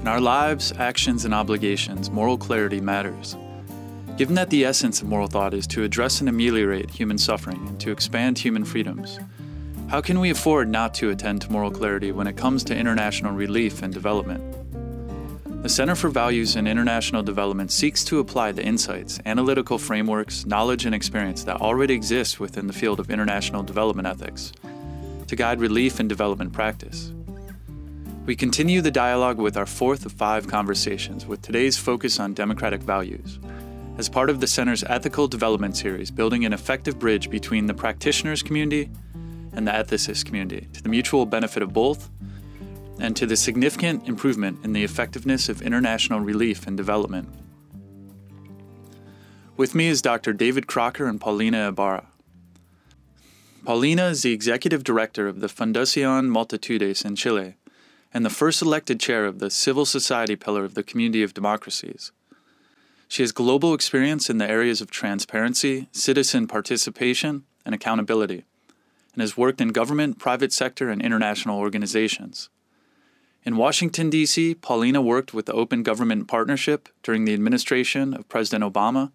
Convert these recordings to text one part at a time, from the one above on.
In our lives, actions, and obligations, moral clarity matters. Given that the essence of moral thought is to address and ameliorate human suffering and to expand human freedoms, how can we afford not to attend to moral clarity when it comes to international relief and development? The Center for Values in International Development seeks to apply the insights, analytical frameworks, knowledge, and experience that already exist within the field of international development ethics to guide relief and development practice. We continue the dialogue with our fourth of five conversations with today's focus on democratic values. As part of the Center's Ethical Development Series, building an effective bridge between the practitioners community and the ethicist community to the mutual benefit of both and to the significant improvement in the effectiveness of international relief and development. With me is Dr. David Crocker and Paulina Ibarra. Paulina is the executive director of the Fundacion Multitudes in Chile and the first elected chair of the civil society pillar of the Community of Democracies. She has global experience in the areas of transparency, citizen participation, and accountability and has worked in government, private sector, and international organizations. In Washington, D.C., Paulina worked with the Open Government Partnership during the administration of President Obama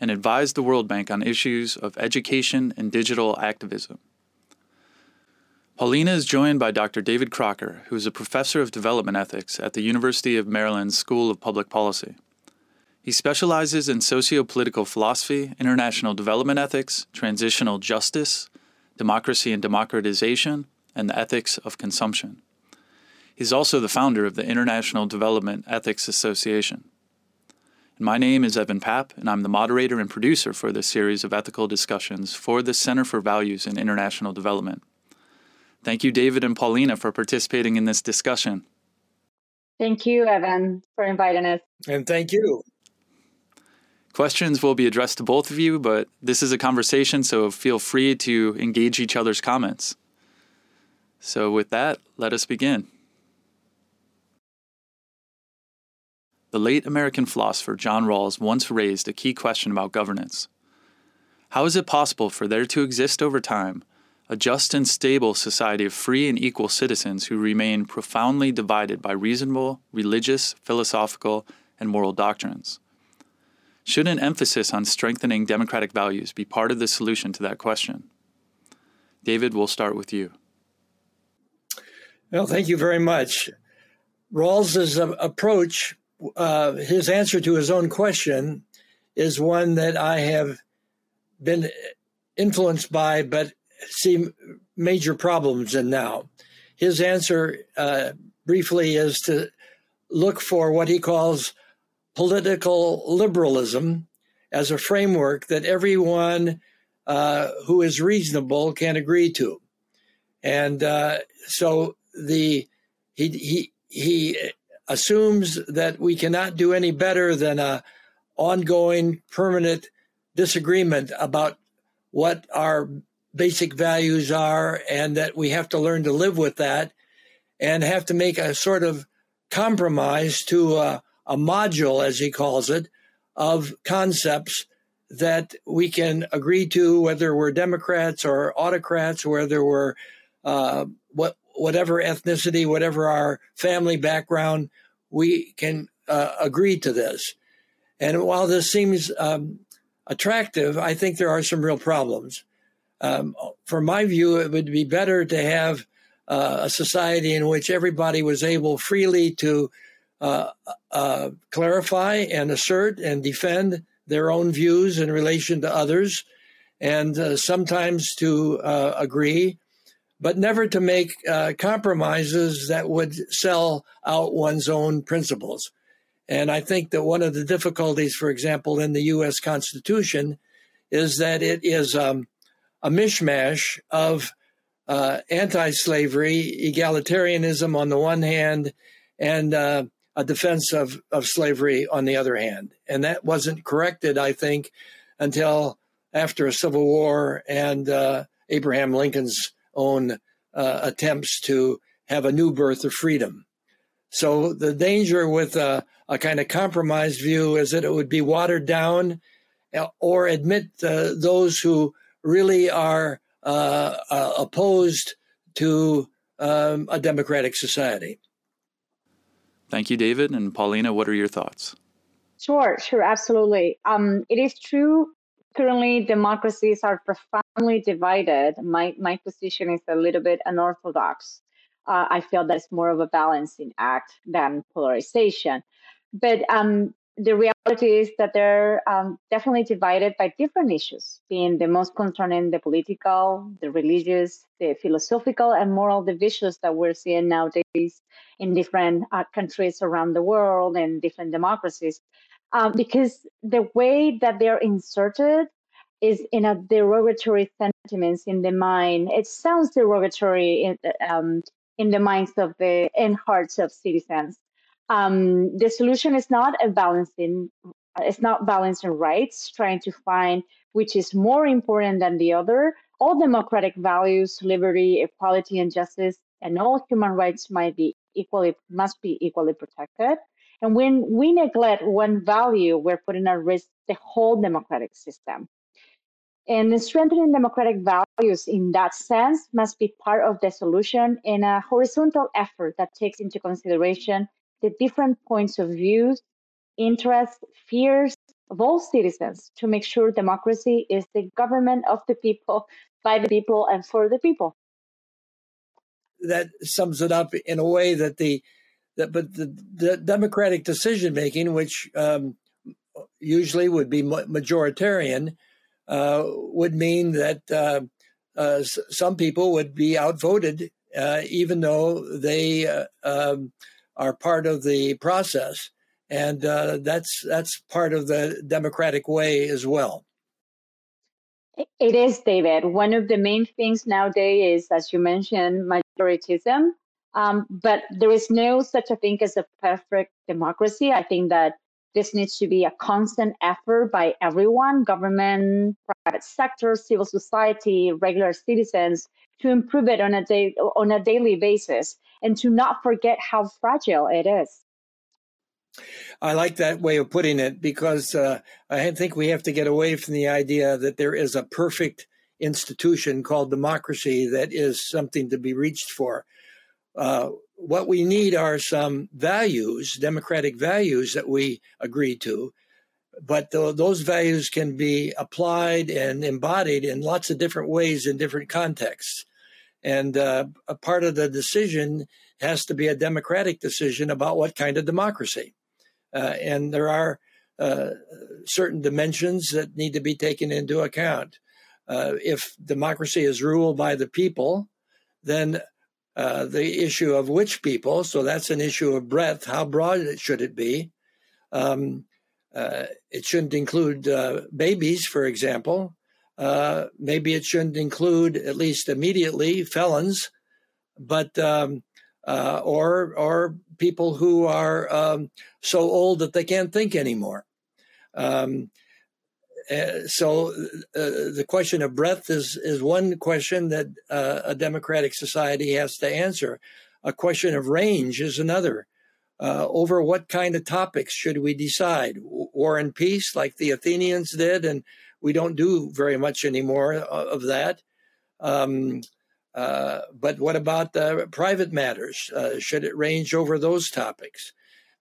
and advised the World Bank on issues of education and digital activism. Paulina is joined by Dr. David Crocker, who is a professor of development ethics at the University of Maryland School of Public Policy. He specializes in socio political philosophy, international development ethics, transitional justice, Democracy and Democratization, and the Ethics of Consumption. He's also the founder of the International Development Ethics Association. And my name is Evan Papp, and I'm the moderator and producer for this series of ethical discussions for the Center for Values in International Development. Thank you, David and Paulina, for participating in this discussion. Thank you, Evan, for inviting us. And thank you. Questions will be addressed to both of you, but this is a conversation, so feel free to engage each other's comments. So, with that, let us begin. The late American philosopher John Rawls once raised a key question about governance. How is it possible for there to exist over time a just and stable society of free and equal citizens who remain profoundly divided by reasonable, religious, philosophical, and moral doctrines? Should an emphasis on strengthening democratic values be part of the solution to that question? David, we'll start with you. Well, thank you very much. Rawls's approach, uh, his answer to his own question, is one that I have been influenced by, but see major problems in now. His answer, uh, briefly, is to look for what he calls political liberalism as a framework that everyone uh, who is reasonable can agree to. And uh, so the he he he assumes that we cannot do any better than a ongoing permanent disagreement about what our basic values are and that we have to learn to live with that and have to make a sort of compromise to uh, a module, as he calls it, of concepts that we can agree to, whether we're Democrats or autocrats, whether we're uh, what whatever ethnicity, whatever our family background, we can uh, agree to this. And while this seems um, attractive, I think there are some real problems. Um, from my view, it would be better to have uh, a society in which everybody was able freely to uh, uh, clarify and assert and defend their own views in relation to others, and uh, sometimes to uh, agree, but never to make uh, compromises that would sell out one's own principles. And I think that one of the difficulties, for example, in the U.S. Constitution is that it is um, a mishmash of uh, anti slavery, egalitarianism on the one hand, and uh, a defense of, of slavery on the other hand. And that wasn't corrected, I think, until after a civil war and uh, Abraham Lincoln's own uh, attempts to have a new birth of freedom. So the danger with a, a, kind of compromised view is that it would be watered down uh, or admit uh, those who really are uh, uh, opposed to um, a democratic society. Thank you, David. And Paulina, what are your thoughts? Sure, sure, absolutely. Um, it is true. Currently, democracies are profoundly divided. My my position is a little bit unorthodox. Uh, I feel that it's more of a balancing act than polarization. But um, the reality is that they're um, definitely divided by different issues, being the most concerning the political, the religious, the philosophical, and moral divisions that we're seeing nowadays in different uh, countries around the world and different democracies. Um, because the way that they're inserted is in a derogatory sentiments in the mind. It sounds derogatory in, um, in the minds of the and hearts of citizens um, the solution is not a balancing it's not balancing rights trying to find which is more important than the other. All democratic values liberty equality and justice and all human rights might be equally must be equally protected. And when we neglect one value we're putting at risk the whole democratic system. And strengthening democratic values in that sense must be part of the solution in a horizontal effort that takes into consideration the different points of views, interests, fears of all citizens to make sure democracy is the government of the people, by the people, and for the people. That sums it up in a way that the that, but the, the democratic decision making, which um, usually would be majoritarian, uh, would mean that uh, uh, some people would be outvoted, uh, even though they uh, um, are part of the process, and uh, that's that's part of the democratic way as well. It is, David. One of the main things nowadays is, as you mentioned, majoritism. Um, but there is no such a thing as a perfect democracy. I think that this needs to be a constant effort by everyone government, private sector, civil society, regular citizens to improve it on a day on a daily basis and to not forget how fragile it is. I like that way of putting it because uh, I think we have to get away from the idea that there is a perfect institution called democracy that is something to be reached for. Uh, what we need are some values, democratic values that we agree to, but th- those values can be applied and embodied in lots of different ways in different contexts. And uh, a part of the decision has to be a democratic decision about what kind of democracy. Uh, and there are uh, certain dimensions that need to be taken into account. Uh, if democracy is ruled by the people, then uh, the issue of which people, so that's an issue of breadth, how broad should it be? Um, uh, it shouldn't include babies, for example. Uh, maybe it shouldn't include, at least immediately, felons, but um, uh, or or people who are um, so old that they can't think anymore. Um, uh, so uh, the question of breadth is is one question that uh, a democratic society has to answer. A question of range is another. Uh, over what kind of topics should we decide? War and peace, like the Athenians did, and we don't do very much anymore of that. Um, uh, but what about the private matters? Uh, should it range over those topics?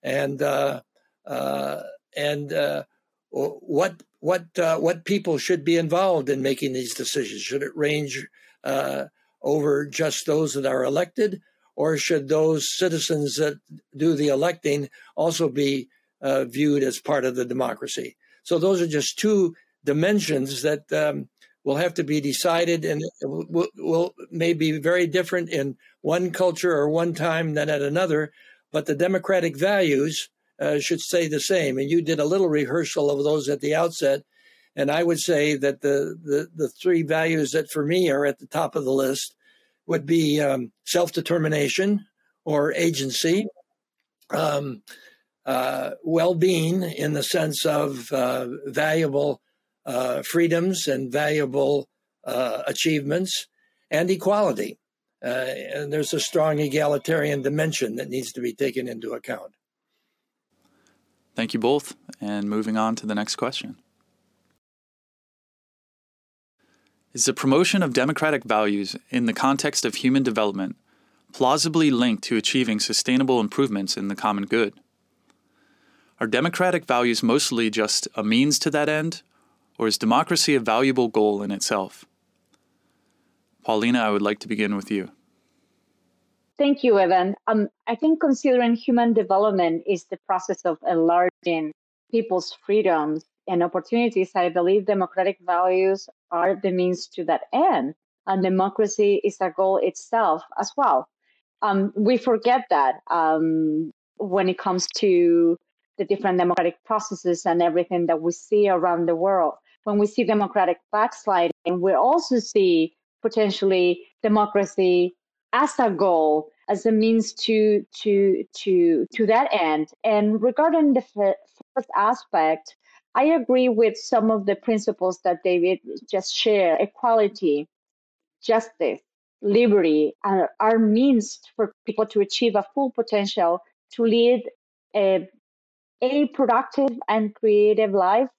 And uh, uh and uh, what what uh, what people should be involved in making these decisions? Should it range over just those that are elected, or should those citizens that do the electing also be viewed as part of the democracy? So those are just two dimensions that um, will have to be decided and will, will may be very different in one culture or one time than at another, but the democratic values uh, should stay the same. And you did a little rehearsal of those at the outset. And I would say that the, the, the three values that for me are at the top of the list would be um, self determination or agency, um, uh, well being in the sense of uh, valuable freedoms and valuable uh, achievements, and equality. Uh, and there's a strong egalitarian dimension that needs to be taken into account. Thank you both. And moving on to the next question. Is the promotion of democratic values in the context of human development plausibly linked to achieving sustainable improvements in the common good. Are democratic values mostly just a means to that end, or is democracy a valuable goal in itself? Paulina, I would like to begin with you. Thank you, Evan. Um, I think considering human development is the process of enlarging people's freedoms and opportunities, I believe democratic values are the means to that end. And democracy is a goal itself as well. Um, we forget that um, when it comes to the different democratic processes and everything that we see around the world. When we see democratic backsliding, we also see potentially democracy as a goal, as a means to to to to that end. And regarding the first aspect, I agree with some of the principles that David just shared: equality, justice, liberty, are, are means for people to achieve a full potential to lead a, a productive and creative life,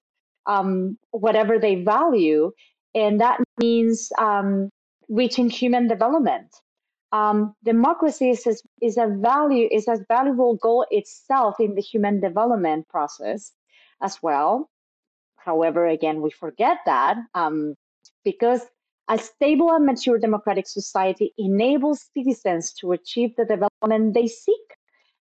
um, whatever they value, and that means um, reaching human development. Um, democracy is, is a value is a valuable goal itself in the human development process as well. However, again, we forget that um, because a stable and mature democratic society enables citizens to achieve the development they seek.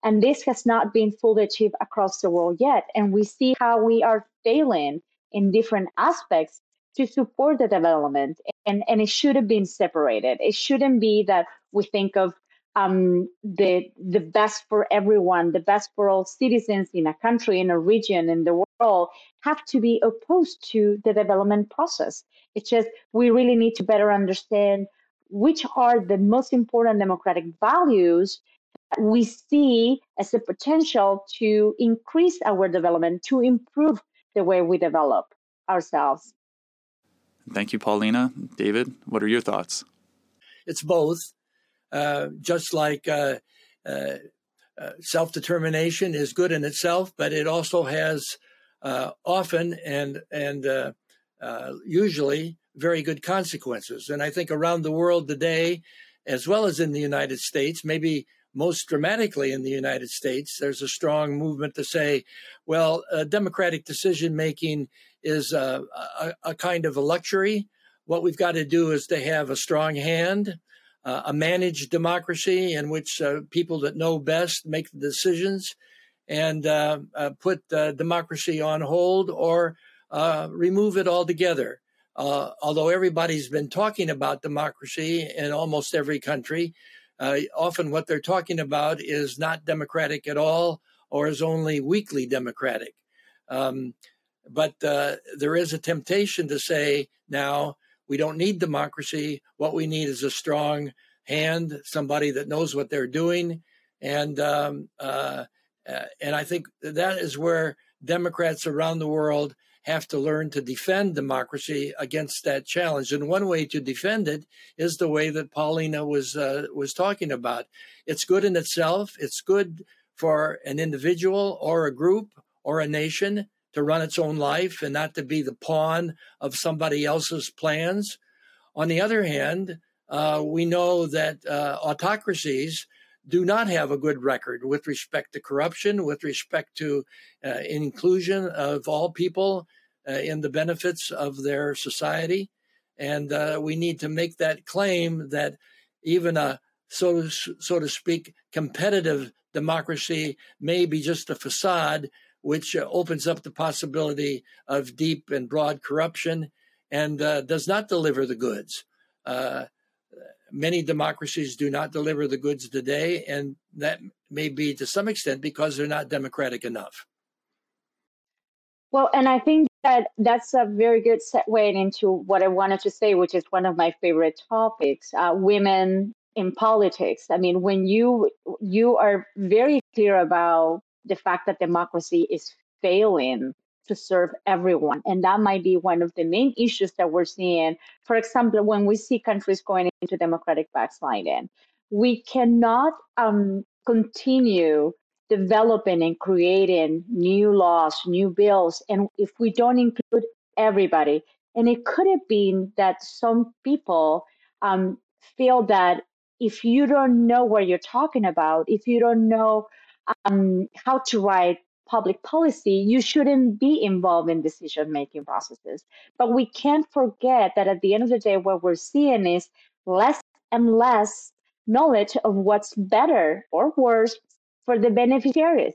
And this has not been fully achieved across the world yet. And we see how we are failing in different aspects to support the development and and it should have been separated. It shouldn't be that we think of um, the the best for everyone the best for all citizens in a country in a region in the world have to be opposed to the development process. It's just we really need to better understand which are the most important democratic values we see as a potential to increase our development to improve the way we develop ourselves Thank you, Paulina. David, what are your thoughts? It's both. Uh, just like uh, uh, uh self determination is good in itself, but it also has uh, often and and uh, usually very good consequences. And I think around the world today, as well as in the United States, maybe most dramatically in the United States, there's a strong movement to say, well, democratic decision making is a, a, a, kind of a luxury. What we've got to do is to have a strong hand, uh, a managed democracy in which uh, people that know best make the decisions and uh, uh put democracy on hold or uh, remove it altogether. Uh, although everybody's been talking about democracy in almost every country, often what they're talking about is not democratic at all or is only weakly democratic. Um, but uh, there is a temptation to say now we don't need democracy. What we need is a strong hand, somebody that knows what they're doing, and um, uh, uh, and I think that is where Democrats around the world have to learn to defend democracy against that challenge. And one way to defend it is the way that Paulina was uh, was talking about. It's good in itself. It's good for an individual or a group or a nation to run its own life and not to be the pawn of somebody else's plans. On the other hand, uh, we know that uh, autocracies do not have a good record with respect to corruption, with respect to uh, inclusion of all people uh, in the benefits of their society. And uh, we need to make that claim that even a so so to speak competitive democracy may be just a facade which uh, opens up the possibility of deep and broad corruption and uh, does not deliver the goods. Many democracies do not deliver the goods today, and that may be to some extent because they're not democratic enough. Well, and I think that that's a very good segue into what I wanted to say, which is one of my favorite topics: uh, women in politics. I mean, when you you are very clear about the fact that democracy is failing to serve everyone. And that might be one of the main issues that we're seeing. For example, when we see countries going into democratic backsliding, we cannot um, continue developing and creating new laws, new bills, and if we don't include everybody. And it could have been that some people um, feel that if you don't know what you're talking about, if you don't know um, how to write public policy, you shouldn't be involved in decision making processes. But we can't forget that at the end of the day, what we're seeing is less and less knowledge of what's better or worse for the beneficiaries.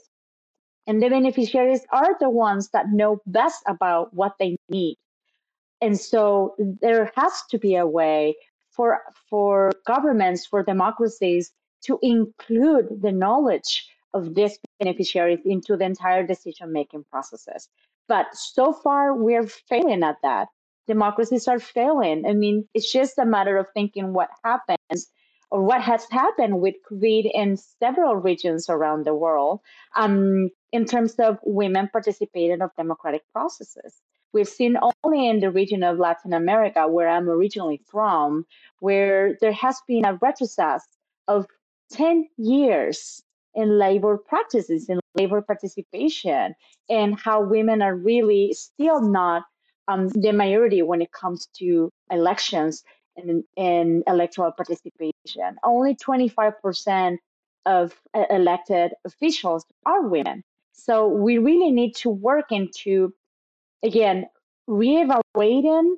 And the beneficiaries are the ones that know best about what they need. And so there has to be a way for, for governments, for democracies to include the knowledge of these beneficiaries into the entire decision making processes. But so far, we're failing at that. Democracies are failing. I mean, it's just a matter of thinking what happens or what has happened with COVID in several regions around the world um, in terms of women participating of democratic processes. We've seen only in the region of Latin America, where I'm originally from, where there has been a retrocess of 10 years in labor practices, in labor participation, and how women are really still not um, the majority when it comes to elections and, and electoral participation. Only 25% of uh, elected officials are women. So we really need to work into, again, reevaluating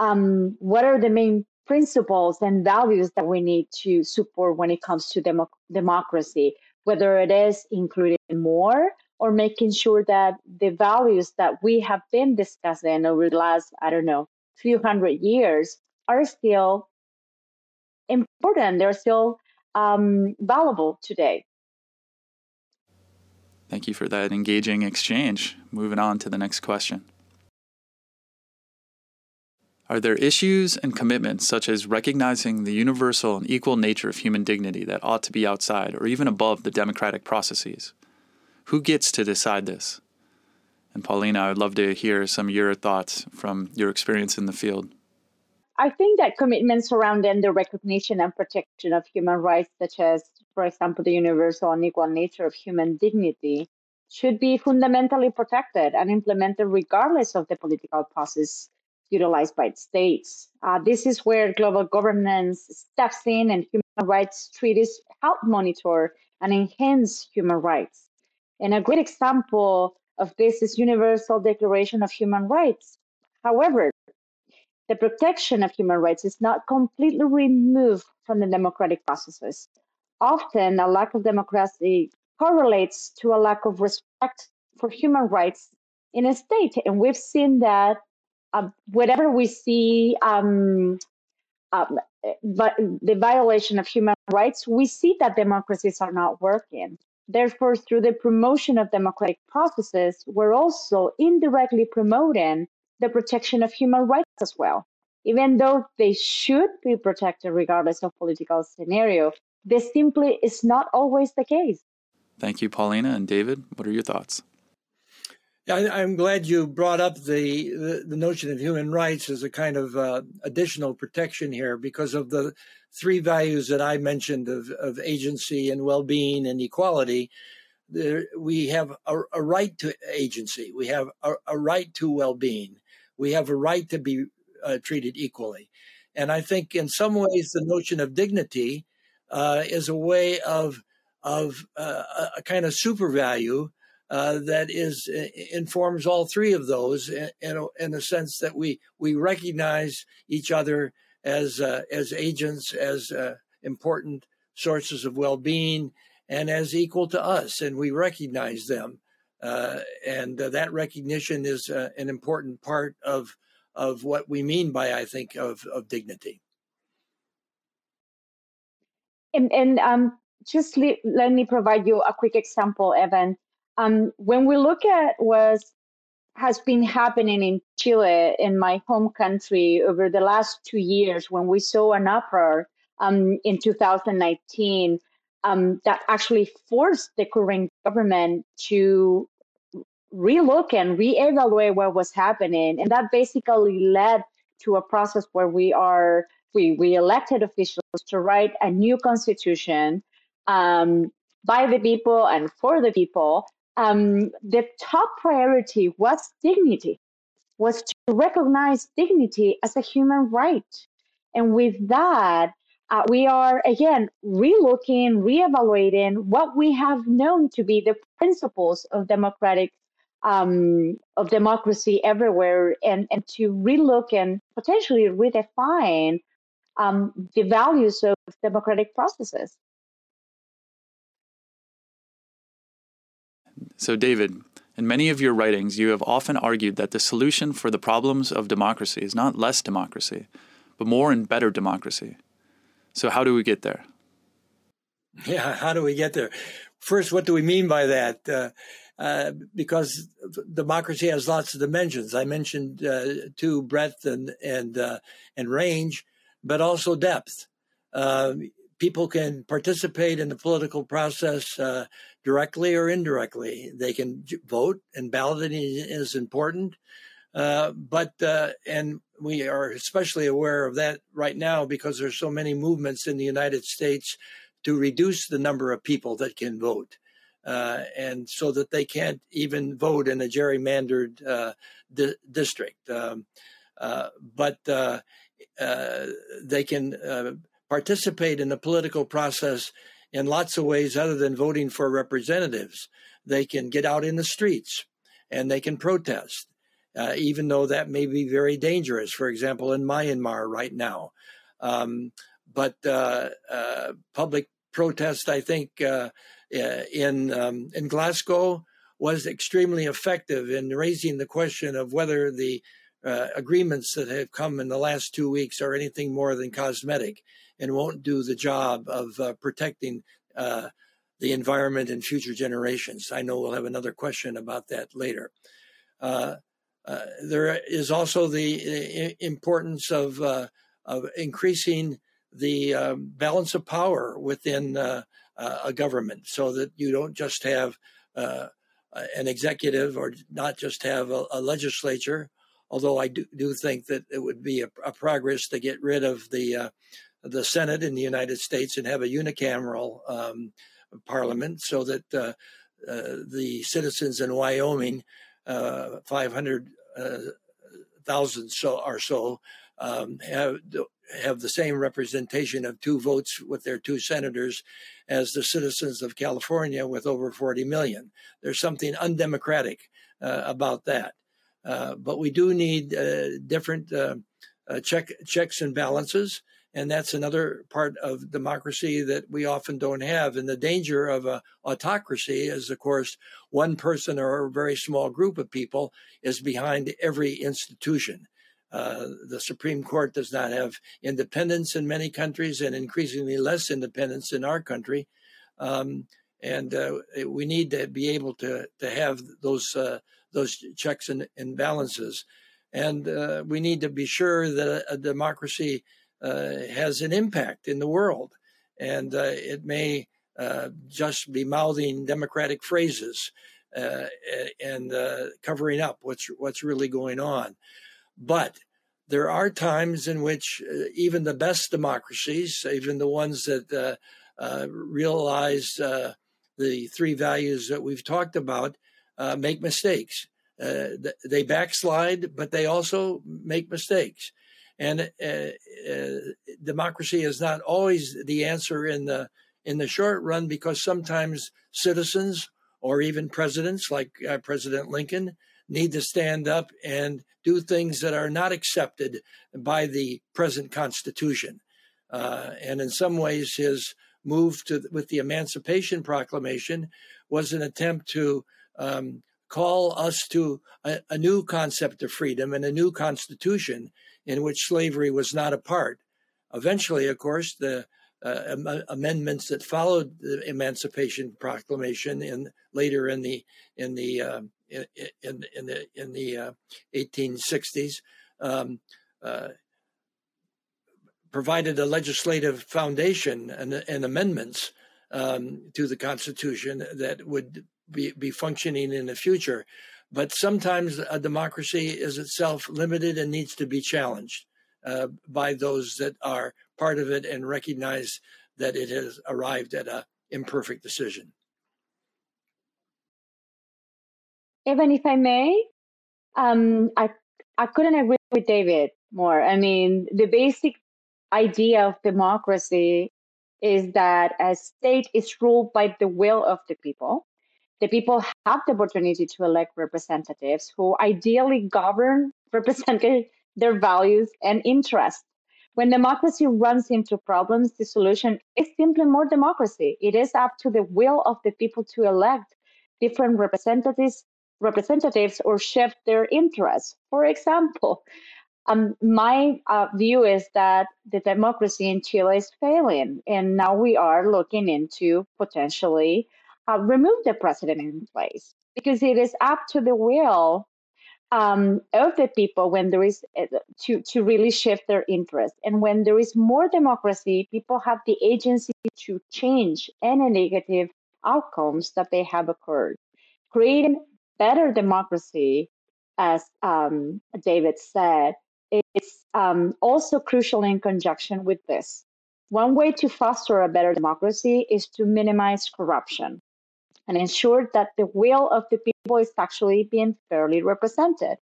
um, what are the main principles and values that we need to support when it comes to demo- democracy, whether it is including more or making sure that the values that we have been discussing over the last, I don't know, few hundred years are still important. They're still um, valuable today. Thank you for that engaging exchange. Moving on to the next question. Are there issues and commitments, such as recognizing the universal and equal nature of human dignity, that ought to be outside or even above the democratic processes? Who gets to decide this? And Paulina, I would love to hear some of your thoughts from your experience in the field. I think that commitments surrounding the recognition and protection of human rights, such as, for example, the universal and equal nature of human dignity, should be fundamentally protected and implemented regardless of the political process utilized by states. Uh, this is where global governance steps in and human rights treaties help monitor and enhance human rights. And a great example of this is Universal Declaration of Human Rights. However, the protection of human rights is not completely removed from the democratic processes. Often, a lack of democracy correlates to a lack of respect for human rights in a state. And we've seen that uh, whenever we see um, um, the violation of human rights, we see that democracies are not working. Therefore, through the promotion of democratic processes, we're also indirectly promoting the protection of human rights as well. Even though they should be protected regardless of political scenario, this simply is not always the case. Thank you, Paulina and David. What are your thoughts? I, am glad you brought up the, the, the notion of human rights as a kind of uh, additional protection here because of the three values that I mentioned of, of agency and well-being and equality. There, we have a, a, right to agency. We have a, a, right to well-being. We have a right to be uh, treated equally. And I think in some ways the notion of dignity uh, is a way of of uh, a kind of super value uh, that is uh, informs all three of those in, in, a, in, sense that we we recognize each other as uh, as agents, as uh, important sources of well-being, and as equal to us, and we recognize them. Uh, and that recognition is an important part of of what we mean by, I think, of of dignity. And, and um, just le- let me provide you a quick example, Evan. Um, when we look at what has been happening in Chile, in my home country, over the last two years, when we saw an uproar um, in 2019 um, that actually forced the current government to relook and reevaluate what was happening, and that basically led to a process where we are we we elected officials to write a new constitution um, by the people and for the people um, the top priority was dignity, was to recognize dignity as a human right. And with that, uh, we are again relooking, reevaluating what we have known to be the principles of democratic um, of democracy everywhere, and and to relook and potentially redefine um, the values of democratic processes. So, David, in many of your writings, you have often argued that the solution for the problems of democracy is not less democracy, but more and better democracy. So, how do we get there? Yeah, how do we get there? First, what do we mean by that? Uh, uh, because democracy has lots of dimensions. I mentioned uh, two breadth and and uh, and range, but also depth. Uh, people can participate in the political process uh, directly or indirectly. They can vote, and balloting is important. but and we are especially aware of that right now because there's so many movements in the United States to reduce the number of people that can vote. Uh, and so that they can't even vote in a gerrymandered uh, di- district. Um, uh, but uh, uh, they can uh, participate in the political process in lots of ways other than voting for representatives. They can get out in the streets and they can protest uh, even though that may be very dangerous. For example, in Myanmar right now. Um, but uh, uh, public protest, I think, uh, uh, in um, in Glasgow was extremely effective in raising the question of whether the uh, agreements that have come in the last two weeks are anything more than cosmetic and won't do the job of protecting the environment and future generations. I know we'll have another question about that later. Uh, uh, there is also the importance of uh, of increasing the um, balance of power within uh, a government, so that you don't just have uh, an executive or not just have a, a, legislature. Although I do, do think that it would be a, a progress to get rid of the uh, the Senate in the United States and have a unicameral um, parliament, so that the citizens in Wyoming uh, 500,000 uh, so or so um, have have the same representation of two votes with their two senators as the citizens of California with over 40 million. There's something undemocratic uh, about that. Uh, but we do need uh, different uh, check, checks and balances. And that's another part of democracy that we often don't have. And the danger of a autocracy is, of course, one person or a very small group of people is behind every institution. Uh, the Supreme Court does not have independence in many countries and increasingly less independence in our country. Um, and uh, we need to be able to, to have those, uh, those checks and, and balances. And uh, we need to be sure that a, a democracy has an impact in the world. And uh, it may uh, just be mouthing democratic phrases and covering up what's, what's really going on. But there are times in which even the best democracies, even the ones that realize the three values that we've talked about, uh, make mistakes. Uh, they backslide, but they also make mistakes. And uh, uh, democracy is not always the answer in the in the short run because sometimes citizens or even presidents like uh, President Lincoln need to stand up and do things that are not accepted by the present Constitution. Uh, and in some ways, his move to with the Emancipation Proclamation was an attempt to um, call us to a, a, new concept of freedom and a new constitution in which slavery was not a part. Eventually, of course, the uh, am- amendments that followed the Emancipation Proclamation in later in the in the uh, in, in, in, the in the uh, 1860s um, uh, provided a legislative foundation and, and amendments um, to the Constitution that would be, be functioning in the future. But sometimes a democracy is itself limited and needs to be challenged uh, by those that are part of it and recognize that it has arrived at an imperfect decision. Evan, if I may, um, I I couldn't agree with David more. I mean, the basic idea of democracy is that a state is ruled by the will of the people. The people have the opportunity to elect representatives who ideally govern, representing their values and interests. When democracy runs into problems, the solution is simply more democracy. It is up to the will of the people to elect different representatives representatives or shift their interests. For example, um, my uh, view is that the democracy in Chile is failing, and now we are looking into potentially uh, remove the president in place because it is up to the will um, of the people when there is uh, to to really shift their interest, and when there is more democracy, people have the agency to change any negative outcomes that they have occurred, creating better democracy, as um, David said it's um, also crucial in conjunction with this. One way to foster a better democracy is to minimize corruption and ensure that the will of the people is actually being fairly represented.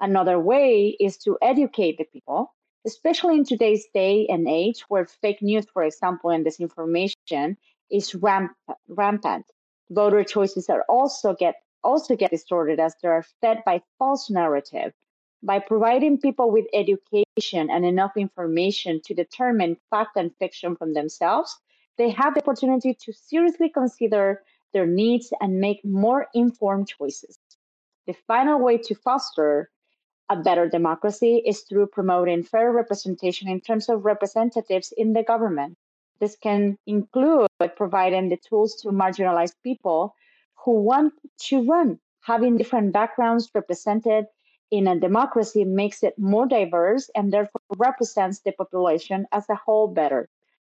Another way is to educate the people, especially in today's day and age where fake news, for example, and disinformation is ramp- rampant. Voter choices are also get also get distorted as they are fed by false narrative by providing people with education and enough information to determine fact and fiction from themselves, they have the opportunity to seriously consider their needs and make more informed choices. The final way to foster a better democracy is through promoting fair representation in terms of representatives in the government. This can include providing the tools to marginalized people who want to run, having different backgrounds represented in a democracy makes it more diverse and therefore represents the population as a whole better.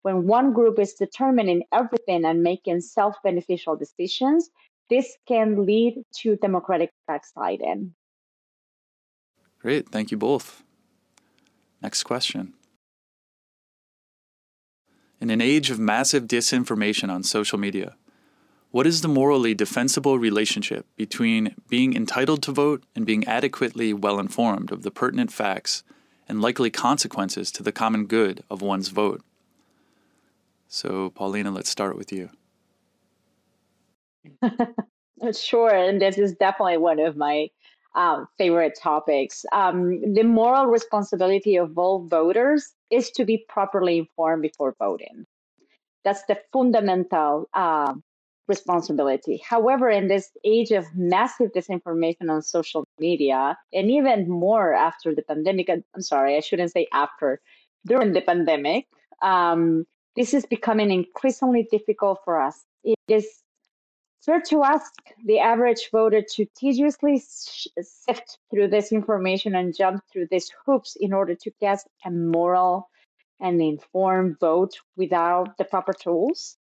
When one group is determining everything and making self beneficial decisions, this can lead to democratic backsliding. Great. Thank you both. Next question. In an age of massive disinformation on social media, what is the morally defensible relationship between being entitled to vote and being adequately well informed of the pertinent facts and likely consequences to the common good of one's vote? So, Paulina, let's start with you. sure, and this is definitely one of my um, favorite topics. Um, the moral responsibility of all voters is to be properly informed before voting. That's the fundamental uh, responsibility. However, in this age of massive disinformation on social media, and even more after the pandemic, I'm sorry, I shouldn't say after, during the pandemic, um, this is becoming increasingly difficult for us. It is fair to ask the average voter to tediously sift through this information and jump through these hoops in order to get a moral and informed vote without the proper tools.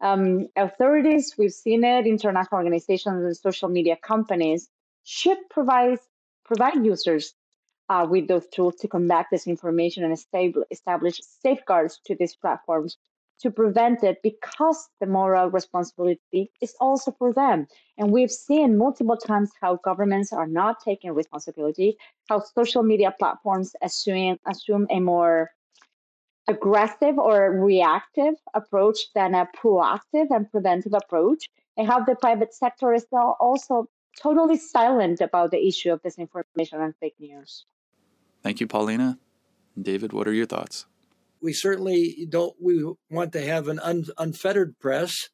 Um, authorities, we've seen it, international organizations and social media companies should provide provide users uh, with those tools to combat disinformation and establish safeguards to these platforms to prevent it because the moral responsibility is also for them. And we've seen multiple times how governments are not taking responsibility, how social media platforms assume, assume a more aggressive or reactive approach than a proactive and preventive approach, and how the private sector is also totally silent about the issue of disinformation and fake news. Thank you, Paulina. David, what are your thoughts? We certainly don't. We want to have an un, unfettered press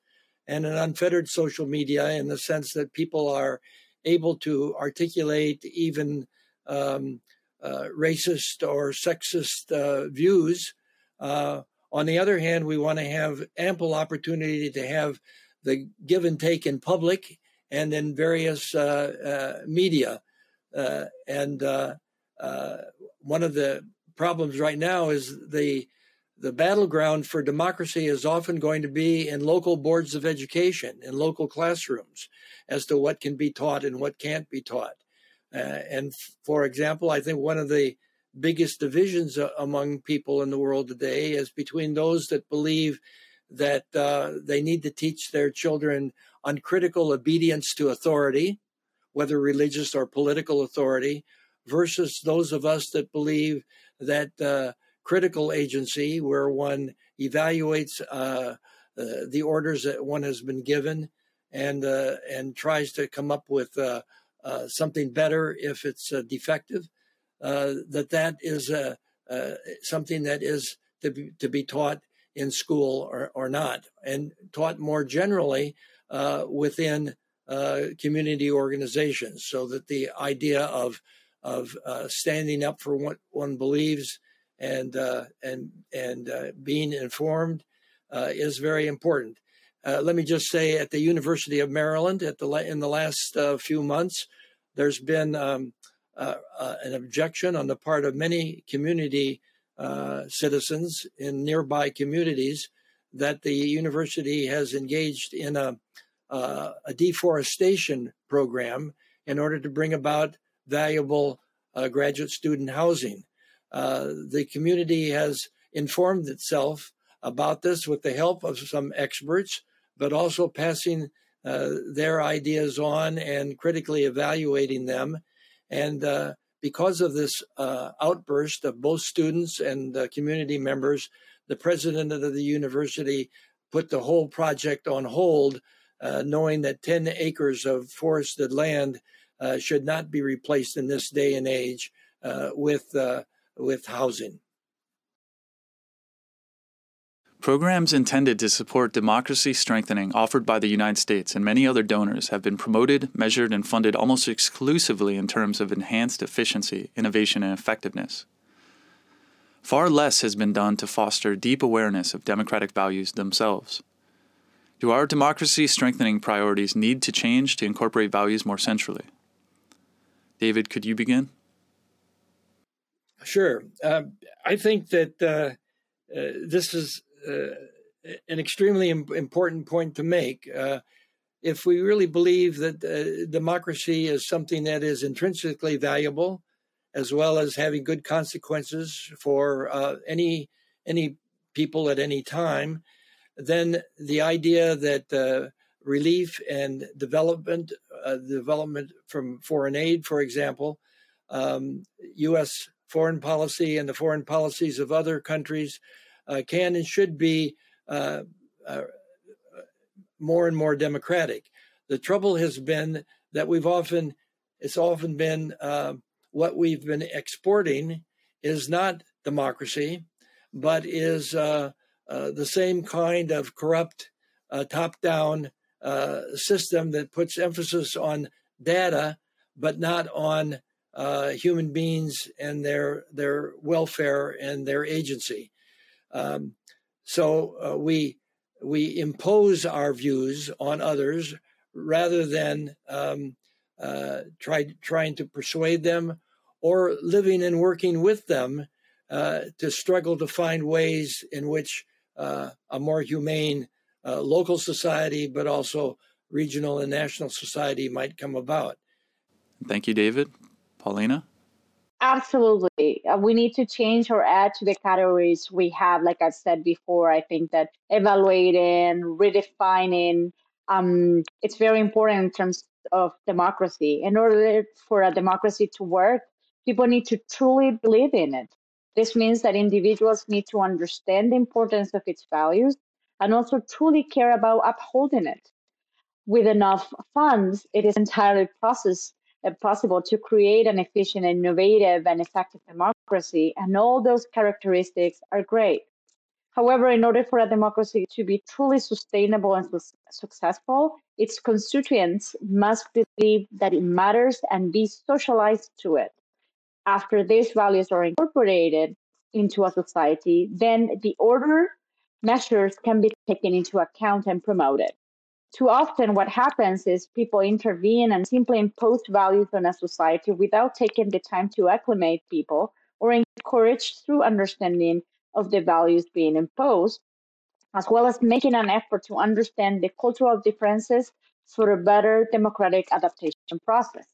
and an unfettered social media in the sense that people are able to articulate even um, uh, racist or sexist uh, views uh, on the other hand, we want to have ample opportunity to have the give and take in public and in various uh, uh, media. Uh, and uh, uh, one of the problems right now is the the battleground for democracy is often going to be in local boards of education, in local classrooms, as to what can be taught and what can't be taught. and for example, I think one of the biggest divisions uh, among people in the world today is between those that believe that uh, they need to teach their children uncritical obedience to authority, whether religious or political authority, versus those of us that believe that uh, critical agency where one evaluates uh, uh, the orders that one has been given and uh, and tries to come up with uh, uh, something better if it's defective. that that is something that is to be, to be taught in school or, or not, and taught more generally within community organizations, so that the idea of of standing up for what one believes and uh, and and uh, being informed uh, is very important. Uh, let me just say, at the University of Maryland, at the in the last uh, few months, there's been um, uh, an objection on the part of many community citizens in nearby communities that the university has engaged in a, a deforestation program in order to bring about valuable graduate student housing. Uh, the community has informed itself about this with the help of some experts, but also passing uh, their ideas on and critically evaluating them. And uh, because of this uh, outburst of both students and community members, the president of the university put the whole project on hold, uh, knowing that 10 acres of forested land uh, should not be replaced in this day and age with with housing. Programs intended to support democracy strengthening offered by the United States and many other donors have been promoted, measured, and funded almost exclusively in terms of enhanced efficiency, innovation, and effectiveness. Far less has been done to foster deep awareness of democratic values themselves. Do our democracy strengthening priorities need to change to incorporate values more centrally? David, could you begin? Sure. Uh, I think that uh, uh, this is uh, an extremely important point to make. Uh, if we really believe that uh, democracy is something that is intrinsically valuable, as well as having good consequences for any any people at any time, then the idea that relief and development, development from foreign aid, for example, um, U.S foreign policy and the foreign policies of other countries uh, can and should be uh, uh, more and more democratic. The trouble has been that we've often, it's often been uh, what we've been exporting is not democracy, but is uh, uh, the same kind of corrupt, top down system that puts emphasis on data, but not on uh, human beings and their their welfare and their agency. Um, so uh, we we impose our views on others rather than um, uh, try, trying to persuade them or living and working with them uh, to struggle to find ways in which uh, a more humane uh, local society, but also regional and national society might come about. Thank you, David. Paulina? Absolutely. Uh, we need to change or add to the categories we have. Like I said before, I think that evaluating, redefining, um, it's very important in terms of democracy. In order for a democracy to work, people need to truly believe in it. This means that individuals need to understand the importance of its values and also truly care about upholding it. With enough funds, it is entirely process uh, possible to create an efficient, innovative, and effective democracy. And all those characteristics are great. However, in order for a democracy to be truly sustainable and su- successful, its constituents must believe that it matters and be socialized to it. After these values are incorporated into a society, then the order measures can be taken into account and promoted. Too often what happens is people intervene and simply impose values on a society without taking the time to acclimate people or encourage through understanding of the values being imposed as well as making an effort to understand the cultural differences for a better democratic adaptation process.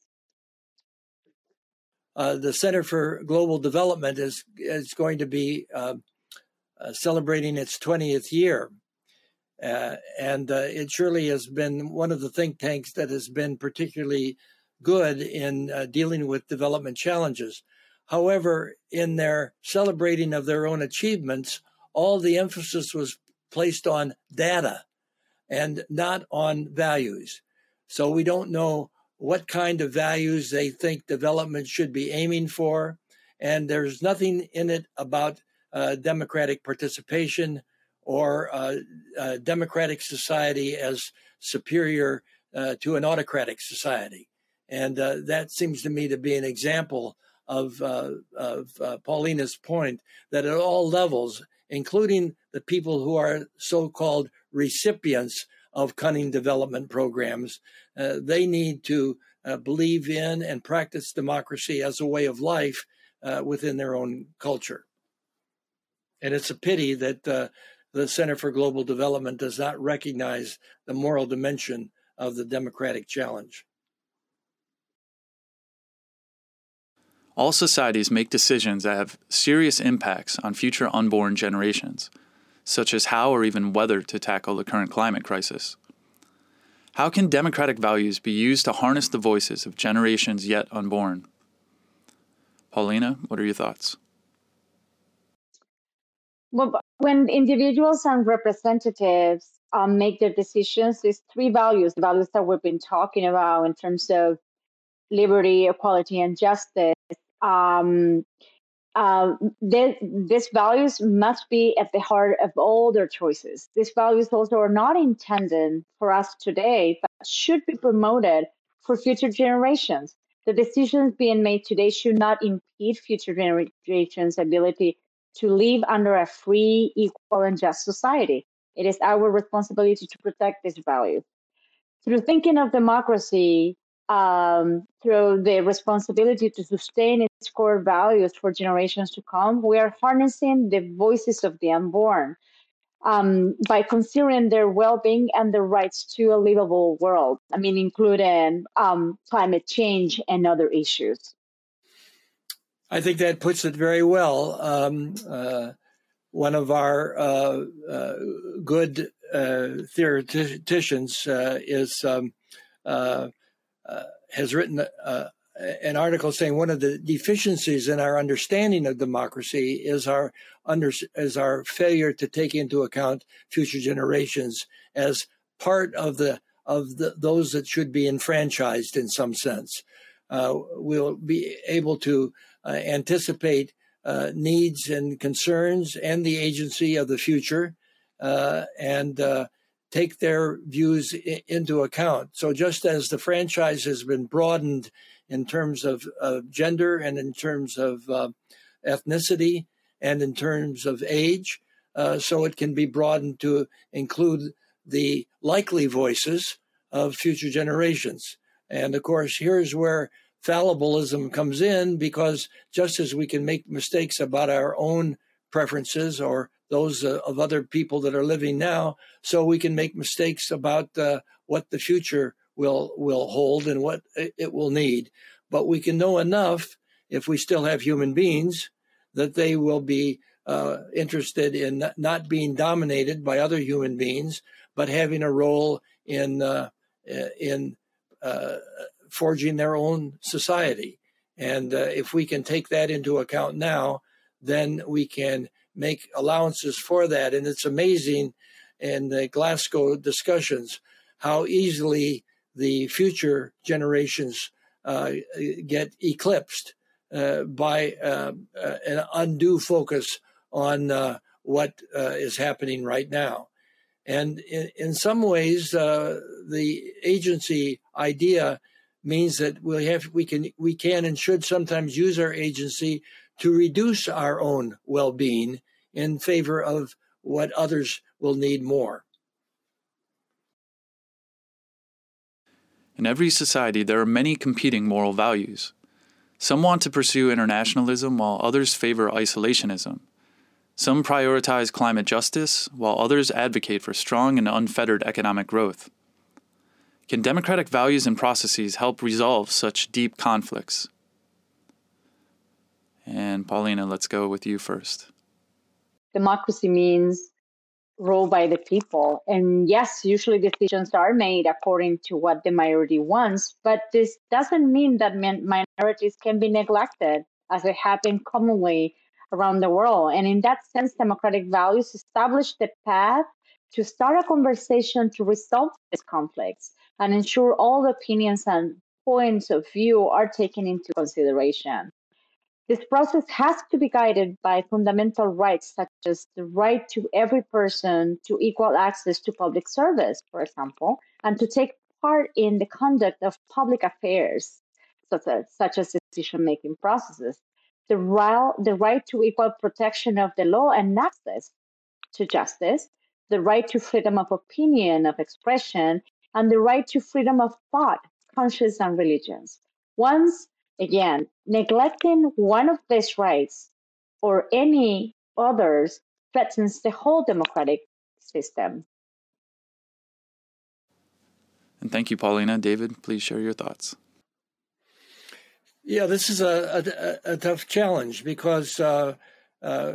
Uh, the Center for Global Development is is going to be uh, celebrating its 20th year uh, and uh, it surely has been one of the think tanks that has been particularly good in uh, dealing with development challenges. However, in their celebrating of their own achievements, all the emphasis was placed on data and not on values. So we don't know what kind of values they think development should be aiming for. And there's nothing in it about uh, democratic participation or uh, uh, democratic society as superior uh, to an autocratic society. And uh, that seems to me to be an example of, of Paulina's point that at all levels, including the people who are so called recipients of cunning development programs. They need to believe in and practice democracy as a way of life within their own culture. And it's a pity that uh, the Center for Global Development does not recognize the moral dimension of the democratic challenge. All societies make decisions that have serious impacts on future unborn generations, such as how or even whether to tackle the current climate crisis. How can democratic values be used to harness the voices of generations yet unborn? Paulina, what are your thoughts? Well, when individuals and representatives um, make their decisions, there's three values, the values that we've been talking about in terms of liberty, equality, and justice um, uh, this, these values must be at the heart of all their choices. These values also are not intended for us today, but should be promoted for future generations. The decisions being made today should not impede future generations' ability to live under a free, equal, and just society. It is our responsibility to protect these values. Through thinking of democracy, um, through the responsibility to sustain its core values for generations to come, we are harnessing the voices of the unborn um, by considering their well-being and their rights to a livable world. I mean, including um, climate change and other issues. I think that puts it very well. Um, uh, one of our uh, uh, good uh, theoreticians uh, is um, uh, has written an article saying one of the deficiencies in our understanding of democracy is our under is our failure to take into account future generations as part of the of the, those that should be enfranchised in some sense. We'll be able to anticipate uh, needs and concerns and the agency of the future, uh, and take their views I- into account. So just as the franchise has been broadened in terms of, of gender and in terms of uh, ethnicity and in terms of age, uh, so it can be broadened to include the likely voices of future generations. And of course, here's where fallibilism comes in because just as we can make mistakes about our own preferences or those uh, of other people that are living now, so we can make mistakes about uh, what the future will will hold and what it will need. But we can know enough if we still have human beings that they will be uh, interested in not being dominated by other human beings, but having a role in uh, in uh, forging their own society. And uh, if we can take that into account now, then we can make allowances for that. And it's amazing in the Glasgow discussions how easily the future generations uh, get eclipsed uh, by uh, uh an undue focus on uh, what is happening right now. And in, in some ways, the agency idea means that we have we can we can and should sometimes use our agency to reduce our own well-being in favor of what others will need more. In every society, there are many competing moral values. Some want to pursue internationalism while others favor isolationism. Some prioritize climate justice while others advocate for strong and unfettered economic growth. Can democratic values and processes help resolve such deep conflicts? And Paulina, let's go with you first. Democracy means rule by the people. And yes, usually decisions are made according to what the majority wants, but this doesn't mean that minorities can be neglected. as it happen commonly around the world. And in that sense, democratic values establish the path to start a conversation to resolve these conflicts and ensure all the opinions and points of view are taken into consideration. This process has to be guided by fundamental rights, such as the right to every person to equal access to public service, for example, and to take part in the conduct of public affairs, such as, such as decision making processes. The right, the right to equal protection of the law and access to justice, the right to freedom of opinion, of expression, and the right to freedom of thought, conscience, and religions. Once again, neglecting one of these rights or any others threatens the whole democratic system. And thank you, Paulina. David, please share your thoughts. Yeah, this is a, a, a tough challenge because uh, uh,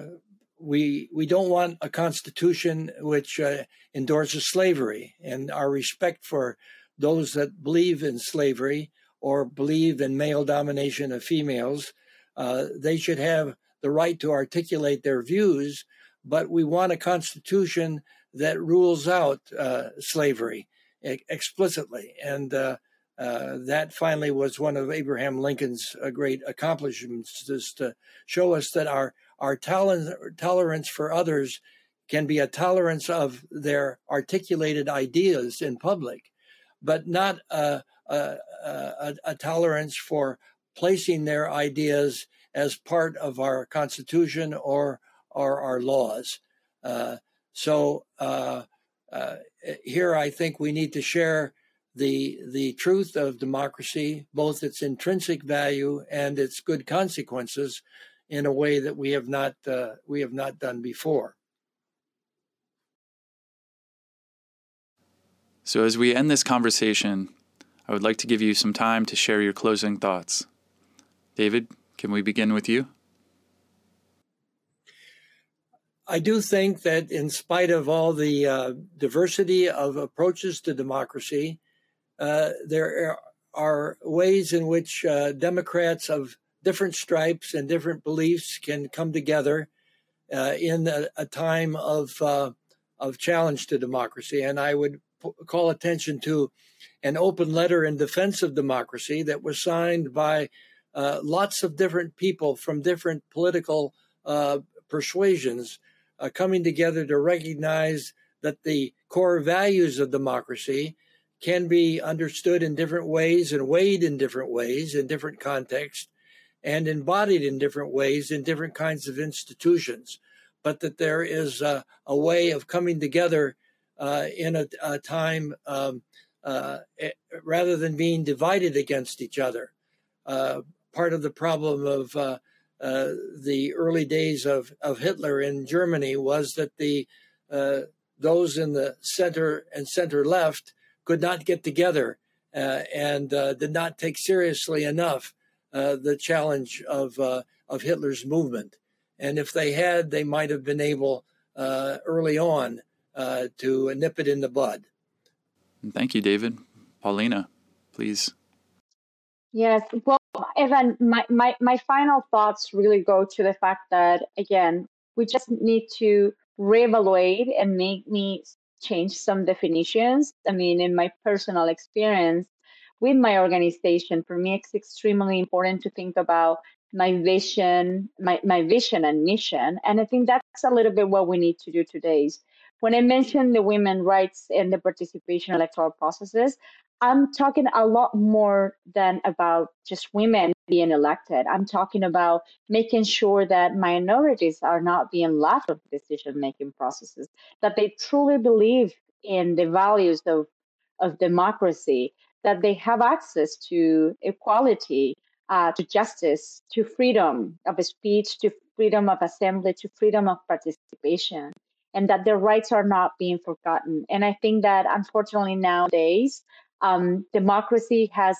we we don't want a constitution which uh, endorses slavery, and our respect for those that believe in slavery or believe in male domination of females, uh, they should have the right to articulate their views. But we want a constitution that rules out uh, slavery explicitly, and uh, uh, that finally was one of Abraham Lincoln's uh, great accomplishments, is to show us that our our tolerance for others can be a tolerance of their articulated ideas in public, but not a, a, a, a tolerance for placing their ideas as part of our constitution or, or our laws. Uh, so uh, uh, here, I think we need to share the the truth of democracy, both its intrinsic value and its good consequences, in a way that we have not uh, we have not done before. So, as we end this conversation, I would like to give you some time to share your closing thoughts. David, can we begin with you? I do think that, in spite of all the uh, diversity of approaches to democracy, uh, there are ways in which uh, Democrats of different stripes and different beliefs can come together uh, in a, a, time of uh, of challenge to democracy. And I would p- call attention to an open letter in defense of democracy that was signed by uh, lots of different people from different political uh, persuasions uh, coming together to recognize that the core values of democracy can be understood in different ways and weighed in different ways in different contexts and embodied in different ways in different kinds of institutions, but that there is a, a way of coming together uh, in a, a time um, uh, eh, rather than being divided against each other. Uh, part of the problem of uh, uh, the early days of, of Hitler in Germany was that the uh, those in the center and center left could not get together and did not take seriously enough uh, the challenge of uh, of Hitler's movement. And if they had, they might have been able uh, early on uh, to nip it in the bud. Thank you, David. Paulina, please. Yes. Well, Evan, my, my, my final thoughts really go to the fact that, again, we just need to reevaluate and make me change some definitions. I mean, in my personal experience, with my organization, for me, it's extremely important to think about my vision, my, my vision and mission. And I think that's a little bit what we need to do today. When I mention the women rights and the participation electoral processes, I'm talking a lot more than about just women being elected. I'm talking about making sure that minorities are not being left of decision making processes, that they truly believe in the values of, of democracy, that they have access to equality, uh, to justice, to freedom of speech, to freedom of assembly, to freedom of participation, and that their rights are not being forgotten. And I think that unfortunately nowadays, um, democracy has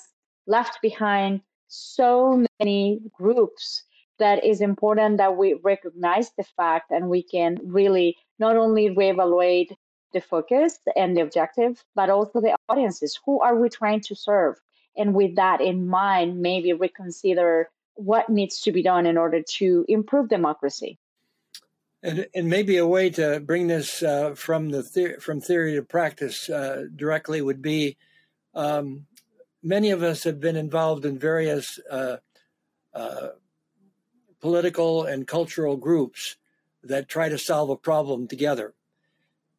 left behind so many groups that is important that we recognize the fact and we can really not only reevaluate the focus and the objective, but also the audiences. Who are we trying to serve? And with that in mind, maybe reconsider what needs to be done in order to improve democracy. And, and maybe a way to bring this uh, from the from theory to practice uh, directly would be um, many of us have been involved in various uh, uh political and cultural groups that try to solve a problem together.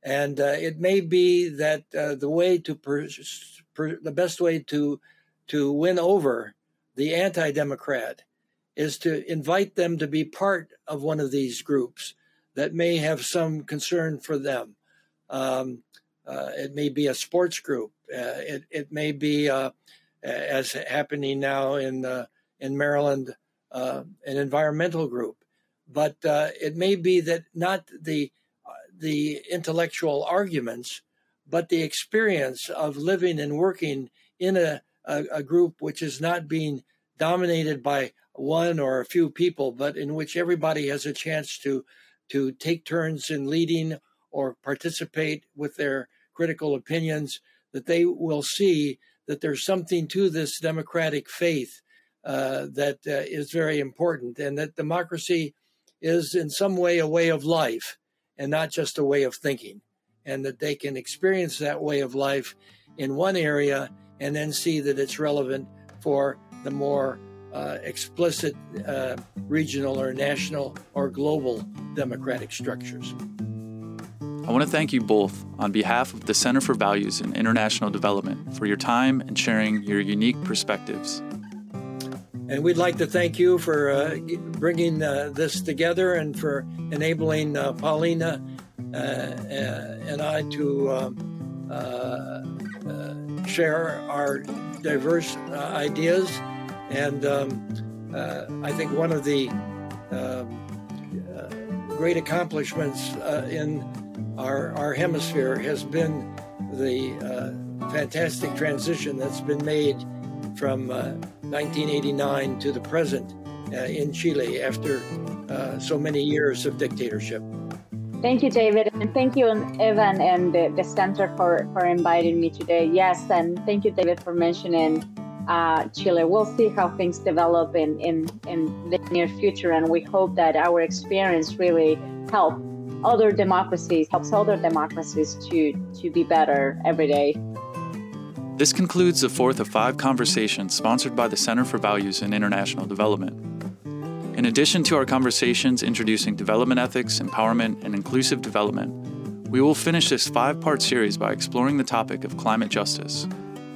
And uh, it may be that uh, the way to per, per, the best way to to win over the anti-democrat is to invite them to be part of one of these groups that may have some concern for them. Um, uh, it may be a sports group. Uh, it, it may be, uh, as happening now in uh, in Maryland, an environmental group. But it may be that not the the intellectual arguments, but the experience of living and working in a, a, a group which is not being dominated by one or a few people, but in which everybody has a chance to to take turns in leading or participate with their critical opinions, that they will see that there's something to this democratic faith uh, that uh, is very important, and that democracy is in some way a way of life and not just a way of thinking, and that they can experience that way of life in one area and then see that it's relevant for the more uh, explicit uh, regional or national or global democratic structures. I want to thank you both on behalf of the Center for Values in International Development for your time and sharing your unique perspectives. And we'd like to thank you for uh, bringing uh, this together and for enabling uh, Paulina uh, and I to um, share our diverse ideas. And um, uh, I think one of the um, uh, great accomplishments uh, in our, our hemisphere has been the uh, fantastic transition that's been made from 1989 uh, to the present uh, in Chile after so many years of dictatorship. Thank you, David, and thank you, Evan, and the, the Center for, for inviting me today. Yes, and thank you, David, for mentioning uh, Chile. We'll see how things develop in, in, in the near future, and we hope that our experience really helps other democracies, helps other democracies to, to be better every day. This concludes the fourth of five conversations sponsored by the Center for Values in International Development. In addition to our conversations introducing development ethics, empowerment, and inclusive development, we will finish this five part series by exploring the topic of climate justice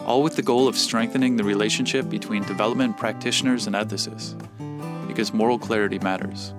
all with the goal of strengthening the relationship between development practitioners and ethicists, because moral clarity matters.